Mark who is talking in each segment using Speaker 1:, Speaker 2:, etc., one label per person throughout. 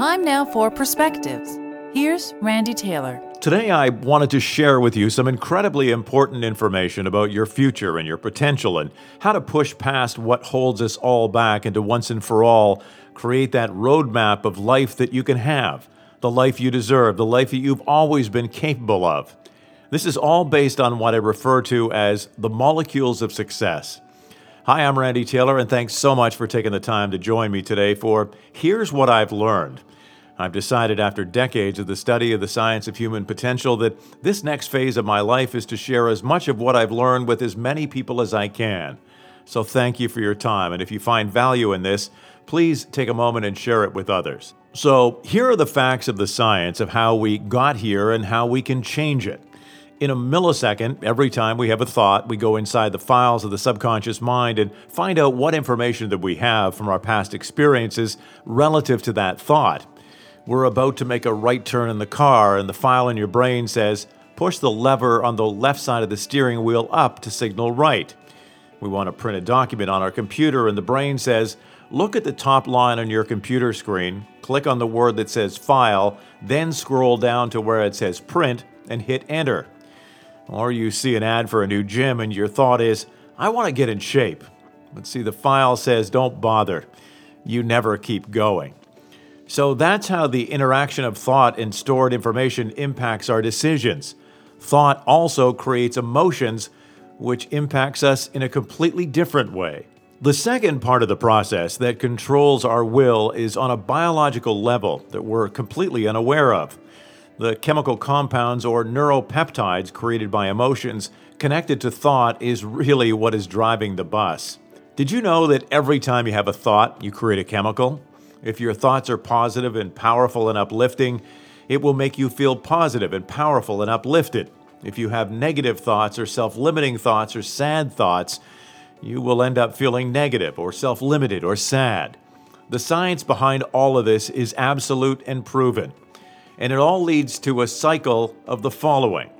Speaker 1: Time now for perspectives. Here's Randy Taylor.
Speaker 2: Today, I wanted to share with you some incredibly important information about your future and your potential and how to push past what holds us all back and to once and for all create that roadmap of life that you can have, the life you deserve, the life that you've always been capable of. This is all based on what I refer to as the molecules of success. Hi, I'm Randy Taylor, and thanks so much for taking the time to join me today for Here's What I've Learned. I've decided after decades of the study of the science of human potential that this next phase of my life is to share as much of what I've learned with as many people as I can. So thank you for your time, and if you find value in this, please take a moment and share it with others. So, here are the facts of the science of how we got here and how we can change it in a millisecond, every time we have a thought, we go inside the files of the subconscious mind and find out what information that we have from our past experiences relative to that thought. We're about to make a right turn in the car, and the file in your brain says, push the lever on the left side of the steering wheel up to signal right. We want to print a document on our computer, and the brain says, look at the top line on your computer screen, click on the word that says file, then scroll down to where it says print, and hit enter. Or you see an ad for a new gym and your thought is, I want to get in shape. But see, the file says, don't bother. You never keep going. So that's how the interaction of thought and stored information impacts our decisions. Thought also creates emotions, which impacts us in a completely different way. The second part of the process that controls our will is on a biological level that we're completely unaware of the chemical compounds or neuropeptides created by emotions connected to thought is really what is driving the bus. Did you know that every time you have a thought, you create a chemical? If your thoughts are positive and powerful and uplifting, it will make you feel positive and powerful and uplifted. If you have negative thoughts or self limiting thoughts or sad thoughts, you will end up feeling negative or self limited or sad. The science behind all of this is absolute and proven. And it all leads to a cycle of the following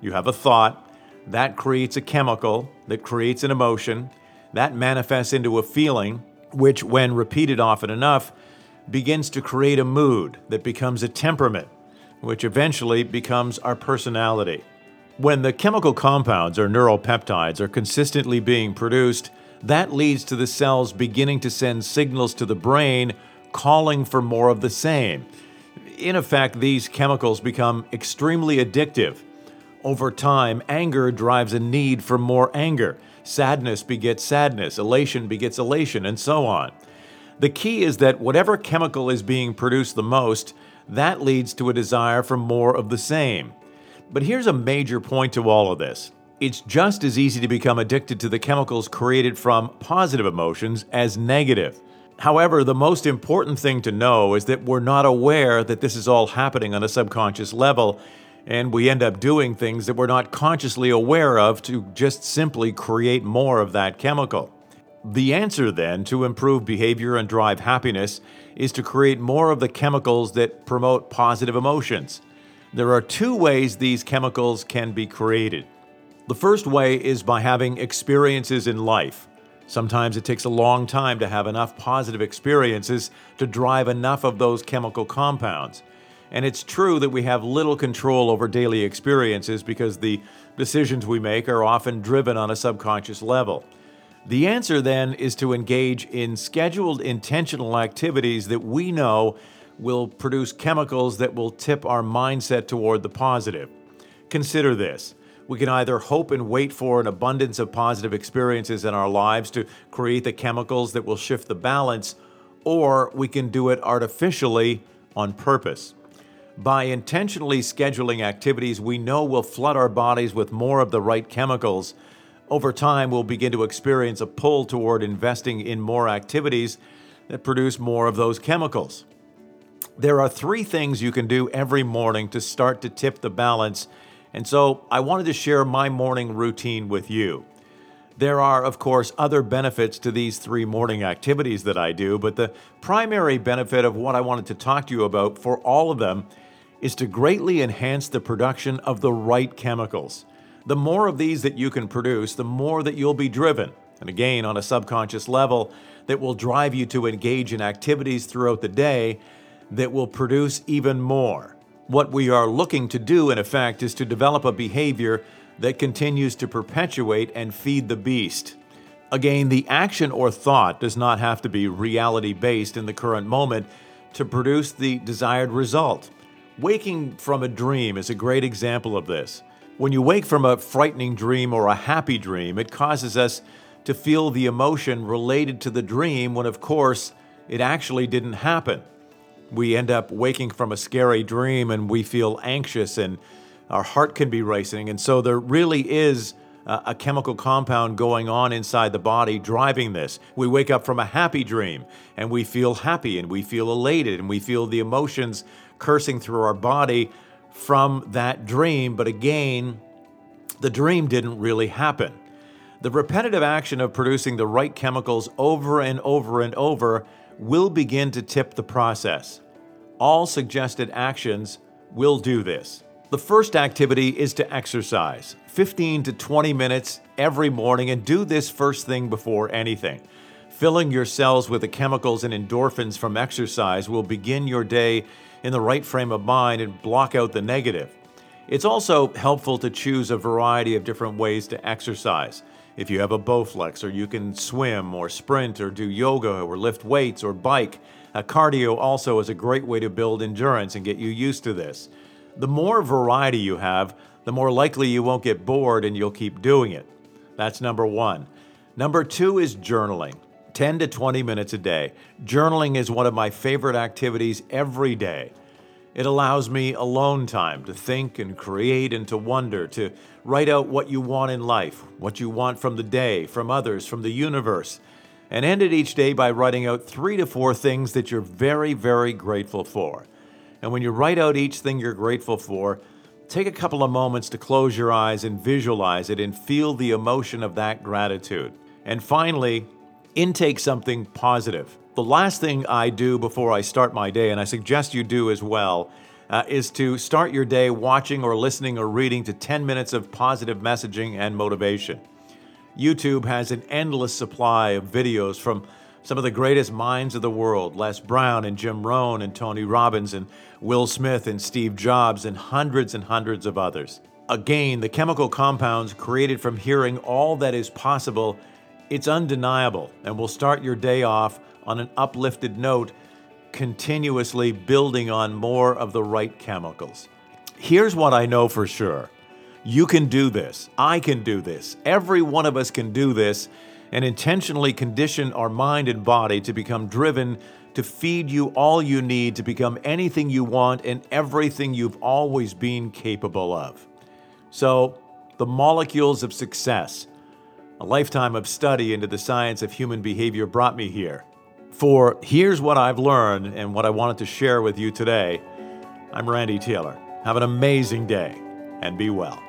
Speaker 2: you have a thought, that creates a chemical, that creates an emotion, that manifests into a feeling, which, when repeated often enough, begins to create a mood that becomes a temperament, which eventually becomes our personality. When the chemical compounds or neuropeptides are consistently being produced, that leads to the cells beginning to send signals to the brain calling for more of the same in effect, these chemicals become extremely addictive. Over time, anger drives a need for more anger. Sadness begets sadness, elation begets elation, and so on. The key is that whatever chemical is being produced the most, that leads to a desire for more of the same. But here's a major point to all of this it's just as easy to become addicted to the chemicals created from positive emotions as negative. However, the most important thing to know is that we're not aware that this is all happening on a subconscious level, and we end up doing things that we're not consciously aware of to just simply create more of that chemical. The answer, then, to improve behavior and drive happiness is to create more of the chemicals that promote positive emotions. There are two ways these chemicals can be created. The first way is by having experiences in life. Sometimes it takes a long time to have enough positive experiences to drive enough of those chemical compounds. And it's true that we have little control over daily experiences because the decisions we make are often driven on a subconscious level. The answer then is to engage in scheduled intentional activities that we know will produce chemicals that will tip our mindset toward the positive. Consider this we can either hope and wait for an abundance of positive experiences in our lives to create the chemicals that will shift the balance, or we can do it artificially on purpose. By intentionally scheduling activities we know will flood our bodies with more of the right chemicals, over time we'll begin to experience a pull toward investing in more activities that produce more of those chemicals. There are three things you can do every morning to start to tip the balance and so I wanted to share my morning routine with you. There are, of course, other benefits to these three morning activities that I do, but the primary benefit of what I wanted to talk to you about for all of them is to greatly enhance the production of the right chemicals. The more of these that you can produce, the more that you'll be driven. And again, on a subconscious level, that will drive you to engage in activities throughout the day that will produce even more. What we are looking to do, in effect, is to develop a behavior that continues to perpetuate and feed the beast. Again, the action or thought does not have to be reality based in the current moment to produce the desired result. Waking from a dream is a great example of this. When you wake from a frightening dream or a happy dream, it causes us to feel the emotion related to the dream when, of course, it actually didn't happen. We end up waking from a scary dream and we feel anxious and our heart can be racing. And so there really is a chemical compound going on inside the body driving this. We wake up from a happy dream and we feel happy and we feel elated and we feel the emotions coursing through our body from that dream. But again, the dream didn't really happen. The repetitive action of producing the right chemicals over and over and over will begin to tip the process. All suggested actions will do this. The first activity is to exercise 15 to 20 minutes every morning, and do this first thing before anything. Filling your cells with the chemicals and endorphins from exercise will begin your day in the right frame of mind and block out the negative. It's also helpful to choose a variety of different ways to exercise. If you have a Bowflex, or you can swim, or sprint, or do yoga, or lift weights, or bike, a cardio also is a great way to build endurance and get you used to this. The more variety you have, the more likely you won't get bored and you'll keep doing it. That's number one. Number two is journaling 10 to 20 minutes a day. Journaling is one of my favorite activities every day. It allows me alone time to think and create and to wonder, to write out what you want in life, what you want from the day, from others, from the universe, and end it each day by writing out three to four things that you're very, very grateful for. And when you write out each thing you're grateful for, take a couple of moments to close your eyes and visualize it and feel the emotion of that gratitude. And finally, intake something positive. The last thing I do before I start my day, and I suggest you do as well, uh, is to start your day watching or listening or reading to 10 minutes of positive messaging and motivation. YouTube has an endless supply of videos from some of the greatest minds of the world Les Brown and Jim Rohn and Tony Robbins and Will Smith and Steve Jobs and hundreds and hundreds of others. Again, the chemical compounds created from hearing all that is possible, it's undeniable and will start your day off on an uplifted note, continuously building on more of the right chemicals. Here's what I know for sure. You can do this. I can do this. Every one of us can do this and intentionally condition our mind and body to become driven to feed you all you need to become anything you want and everything you've always been capable of. So, the molecules of success, a lifetime of study into the science of human behavior brought me here. For here's what I've learned and what I wanted to share with you today. I'm Randy Taylor. Have an amazing day and be well.